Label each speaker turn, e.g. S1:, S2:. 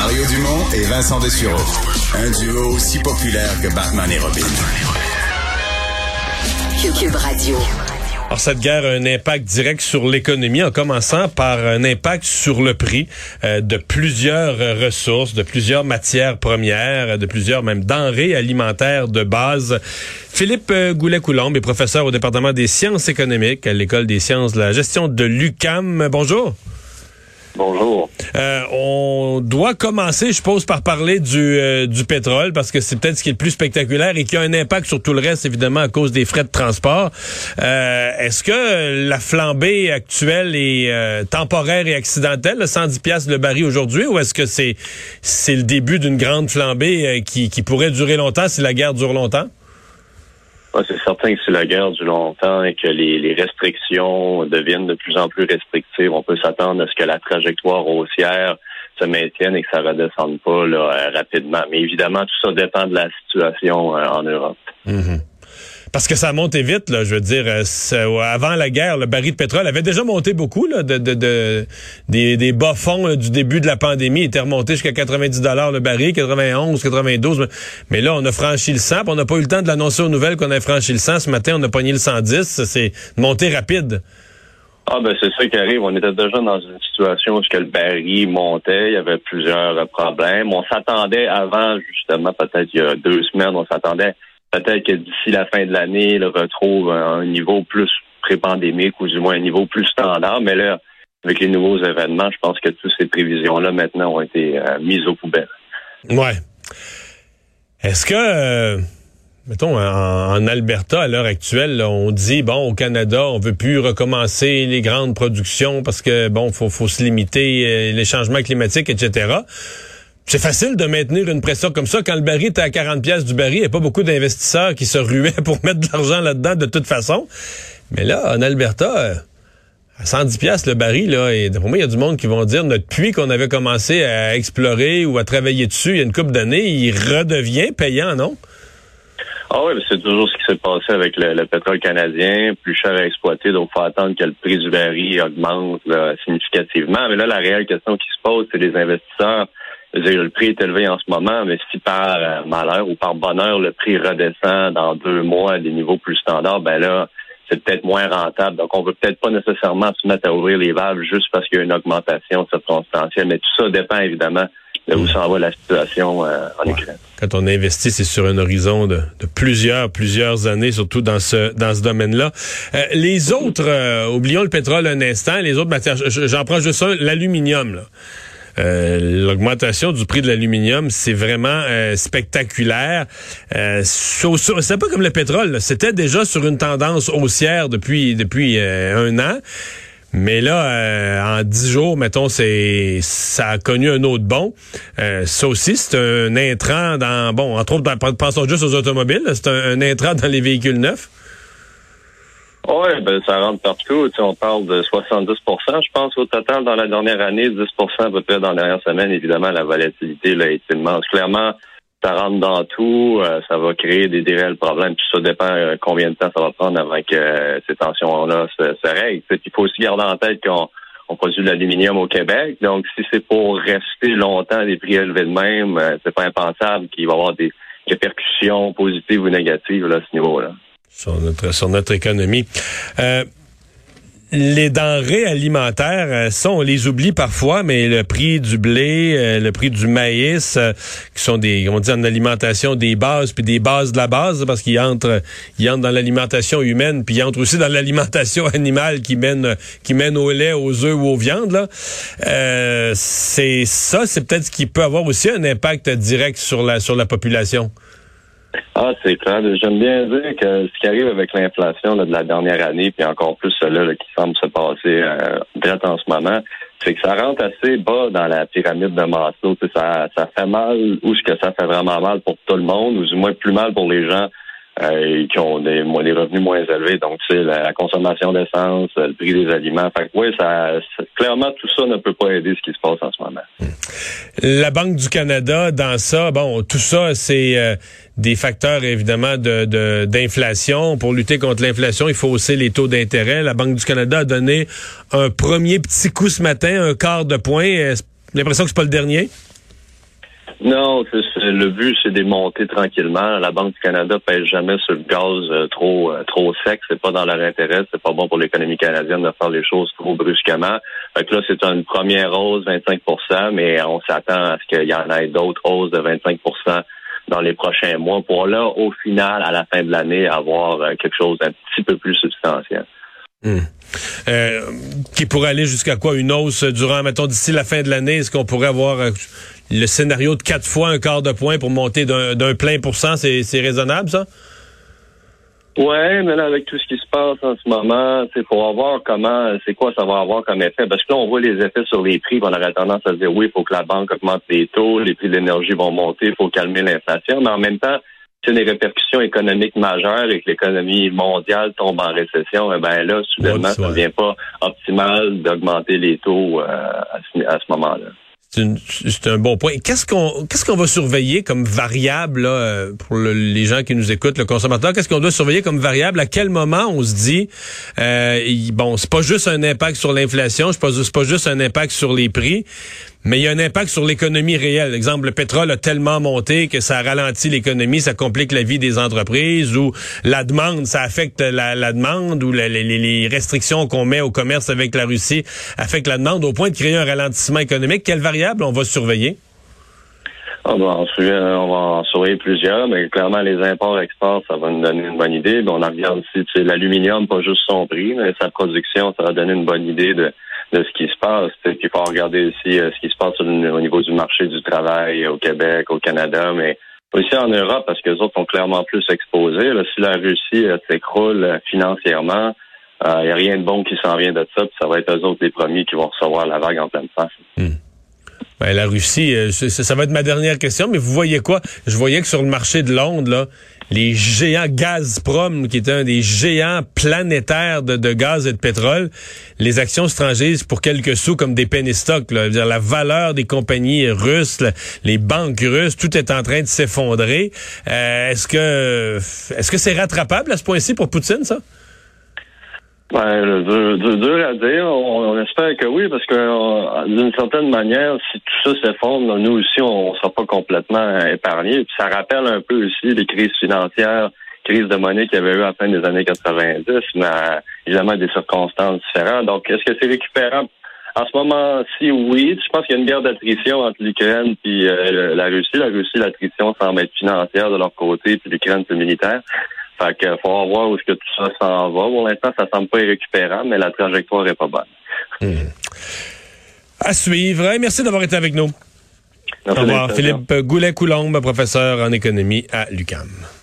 S1: Mario Dumont et Vincent Dessureau. Un duo aussi populaire que Batman et Robin.
S2: Cube Radio.
S3: Alors, cette guerre a un impact direct sur l'économie, en commençant par un impact sur le prix euh, de plusieurs ressources, de plusieurs matières premières, de plusieurs même denrées alimentaires de base. Philippe euh, Goulet-Coulombe est professeur au département des sciences économiques à l'École des sciences de la gestion de l'UCAM. Bonjour.
S4: Bonjour.
S3: Euh, on doit commencer, je suppose, par parler du, euh, du pétrole, parce que c'est peut-être ce qui est le plus spectaculaire et qui a un impact sur tout le reste, évidemment, à cause des frais de transport. Euh, Est-ce que la flambée actuelle est euh, temporaire et accidentelle, 110 pièces le baril aujourd'hui, ou est-ce que c'est c'est le début d'une grande flambée euh, qui, qui pourrait durer longtemps si la guerre dure longtemps?
S4: Ouais, c'est certain que si la guerre dure longtemps et que les, les, restrictions deviennent de plus en plus restrictives, on peut s'attendre à ce que la trajectoire haussière se maintienne et que ça redescende pas là, euh, rapidement. Mais évidemment, tout ça dépend de la situation euh, en Europe.
S3: Mm-hmm. Parce que ça a monté vite, là, je veux dire. Euh, avant la guerre, le baril de pétrole avait déjà monté beaucoup, là, de, de, de des, des bas fonds du début de la pandémie, était remonté jusqu'à 90 dollars le baril, 91, 92. Mais là, on a franchi le 100, on n'a pas eu le temps de l'annoncer aux nouvelles qu'on a franchi le 100. Ce matin, on a pogné le 110. C'est une montée rapide.
S4: Ah ben c'est ça qui arrive. On était déjà dans une situation où le baril montait, il y avait plusieurs problèmes. On s'attendait avant, justement, peut-être il y a deux semaines, on s'attendait peut-être que d'ici la fin de l'année, il retrouve un niveau plus pré-pandémique ou du moins un niveau plus standard. Mais là, avec les nouveaux événements, je pense que toutes ces prévisions-là maintenant ont été euh, mises aux poubelles.
S3: Ouais. Est-ce que, euh, mettons, en, en, Alberta, à l'heure actuelle, là, on dit, bon, au Canada, on veut plus recommencer les grandes productions parce que, bon, faut, faut se limiter euh, les changements climatiques, etc. C'est facile de maintenir une pression comme ça quand le baril était à 40 pièces du baril. Il n'y a pas beaucoup d'investisseurs qui se ruaient pour mettre de l'argent là-dedans de toute façon. Mais là, en Alberta, à 110 pièces le baril, là, et pour moi, il y a du monde qui vont dire notre puits qu'on avait commencé à explorer ou à travailler dessus il y a une couple d'années, il redevient payant, non?
S4: Ah oui, c'est toujours ce qui s'est passé avec le, le, pétrole canadien, plus cher à exploiter, donc faut attendre que le prix du baril augmente là, significativement. Mais là, la réelle question qui se pose, c'est les investisseurs Dire, le prix est élevé en ce moment, mais si par euh, malheur ou par bonheur, le prix redescend dans deux mois à des niveaux plus standards, ben là, c'est peut-être moins rentable. Donc, on veut peut-être pas nécessairement se mettre à ouvrir les valves juste parce qu'il y a une augmentation circonstancielle. Mais tout ça dépend évidemment de où s'en va la situation euh, en ouais. Ukraine.
S3: Quand on investit, c'est sur un horizon de, de, plusieurs, plusieurs années, surtout dans ce dans ce domaine-là. Euh, les autres, euh, oublions le pétrole un instant, les autres matières, j'en prends juste un, l'aluminium. là. Euh, l'augmentation du prix de l'aluminium, c'est vraiment euh, spectaculaire. Euh, c'est pas comme le pétrole. C'était déjà sur une tendance haussière depuis depuis un an. Mais là, en dix jours, mettons, c'est ça a connu un autre bond. ça aussi, c'est un intrant dans bon, entre autres, pensons juste aux automobiles. C'est un, un intrant dans les véhicules neufs.
S4: Oui, ben ça rentre partout. Tu sais, on parle de 70% je pense, au total dans la dernière année, 10% à peu près dans la dernière semaine. Évidemment, la volatilité là, est immense. Clairement, ça rentre dans tout, euh, ça va créer des, réels problèmes. Puis ça dépend euh, combien de temps ça va prendre avant que euh, ces tensions-là se, se règlent. Il faut aussi garder en tête qu'on on produit de l'aluminium au Québec. Donc, si c'est pour rester longtemps des prix élevés de même, c'est pas impensable qu'il va y avoir des répercussions positives ou négatives là, à ce niveau-là
S3: sur notre sur notre économie. Euh, les denrées alimentaires, euh, ça, on les oublie parfois, mais le prix du blé, euh, le prix du maïs, euh, qui sont des, on dit en alimentation des bases, puis des bases de la base, parce qu'ils entrent, ils entrent dans l'alimentation humaine, puis ils entrent aussi dans l'alimentation animale qui mène, qui mène au lait, aux œufs ou aux viandes. Là, c'est ça, c'est peut-être ce qui peut avoir aussi un impact direct sur la sur la population.
S4: Ah, c'est clair. J'aime bien dire que ce qui arrive avec l'inflation de la dernière année, puis encore plus cela là, qui semble se passer euh, en ce moment, c'est que ça rentre assez bas dans la pyramide de Maslow. Ça, ça fait mal ou ce que ça fait vraiment mal pour tout le monde, ou du moins plus mal pour les gens euh, qui ont des, des revenus moins élevés. Donc, tu sais, la, consommation d'essence, le prix des aliments. Fait que, oui, ça, clairement, tout ça ne peut pas aider ce qui se passe en ce moment.
S3: La Banque du Canada, dans ça, bon, tout ça, c'est euh, des facteurs, évidemment, de d'inflation. Pour lutter contre l'inflation, il faut hausser les taux d'intérêt. La Banque du Canada a donné un premier petit coup ce matin, un quart de point. L'impression que c'est pas le dernier?
S4: Non, le but, c'est de monter tranquillement. La Banque du Canada pèse jamais sur le gaz euh, trop euh, trop sec. C'est pas dans leur intérêt. C'est pas bon pour l'économie canadienne de faire les choses trop brusquement. Fait là, c'est une première hausse, 25% mais on s'attend à ce qu'il y en ait d'autres hausses de 25% dans les prochains mois pour là, au final, à la fin de l'année, avoir euh, quelque chose d'un petit peu plus substantiel.
S3: Hmm. qui pourrait aller jusqu'à quoi? Une hausse durant, mettons, d'ici la fin de l'année? Est-ce qu'on pourrait avoir le scénario de quatre fois un quart de point pour monter d'un plein pour cent, c'est raisonnable, ça?
S4: Ouais, mais là, avec tout ce qui se passe en ce moment, c'est pour voir comment, c'est quoi ça va avoir comme effet. Parce que là, on voit les effets sur les prix. On aurait tendance à se dire, oui, il faut que la banque augmente les taux, les prix de l'énergie vont monter, il faut calmer l'inflation. Mais en même temps, c'est des répercussions économiques majeures et que l'économie mondiale tombe en récession, eh ben là, soudainement, ça ne devient pas optimal d'augmenter les taux euh, à ce moment-là.
S3: C'est un bon point. Qu'est-ce qu'on va surveiller comme variable là, pour les gens qui nous écoutent, le consommateur? Qu'est-ce qu'on doit surveiller comme variable? À quel moment on se dit euh, bon, c'est pas juste un impact sur l'inflation, c'est pas pas juste un impact sur les prix, mais il y a un impact sur l'économie réelle. Exemple, le pétrole a tellement monté que ça ralentit l'économie, ça complique la vie des entreprises, ou la demande, ça affecte la, demande, ou les, restrictions qu'on met au commerce avec la Russie affectent la demande au point de créer un ralentissement économique. Quelle variable on va surveiller?
S4: Ah, on, va en surveiller, plusieurs, mais clairement, les imports-exports, ça va nous donner une bonne idée. on en regarde aussi l'aluminium, pas juste son prix, mais sa production, ça va donner une bonne idée de de ce qui se passe. Puis il faut regarder aussi euh, ce qui se passe au niveau du marché du travail au Québec, au Canada, mais aussi en Europe, parce que les autres sont clairement plus exposés. si la Russie euh, s'écroule euh, financièrement, il n'y a rien de bon qui s'en vient de ça, puis ça va être eux autres les premiers qui vont recevoir la vague en pleine face.
S3: Hmm. Ben, la Russie, ça va être ma dernière question, mais vous voyez quoi? Je voyais que sur le marché de Londres, là, les géants Gazprom, qui est un des géants planétaires de, gaz et de pétrole, les actions franchisent pour quelques sous comme des penny stocks. La valeur des compagnies russes, les banques russes, tout est en train de s'effondrer. Euh, est-ce que est-ce que c'est rattrapable à ce point-ci pour Poutine, ça?
S4: Ben, dur, à dire. On, espère que oui, parce que euh, d'une certaine manière, si tout ça s'effondre, nous aussi, on ne sera pas complètement épargnés. Puis ça rappelle un peu aussi les crises financières, crises de monnaie qu'il y avait eu à la fin des années 90, mais évidemment des circonstances différentes. Donc, est-ce que c'est récupérable? En ce moment-ci, oui. Je pense qu'il y a une guerre d'attrition entre l'Ukraine et euh, la Russie. La Russie, l'attrition semble être financière de leur côté, puis l'Ukraine, c'est militaire. Fait qu'il faut voir où est-ce que tout ça s'en va. Pour l'instant, ça semble pas irrécupérable, mais la trajectoire est pas bonne.
S3: Hmm. À suivre. merci d'avoir été avec nous. Au revoir. Philippe Goulet-Coulombe, professeur en économie à l'UCAM.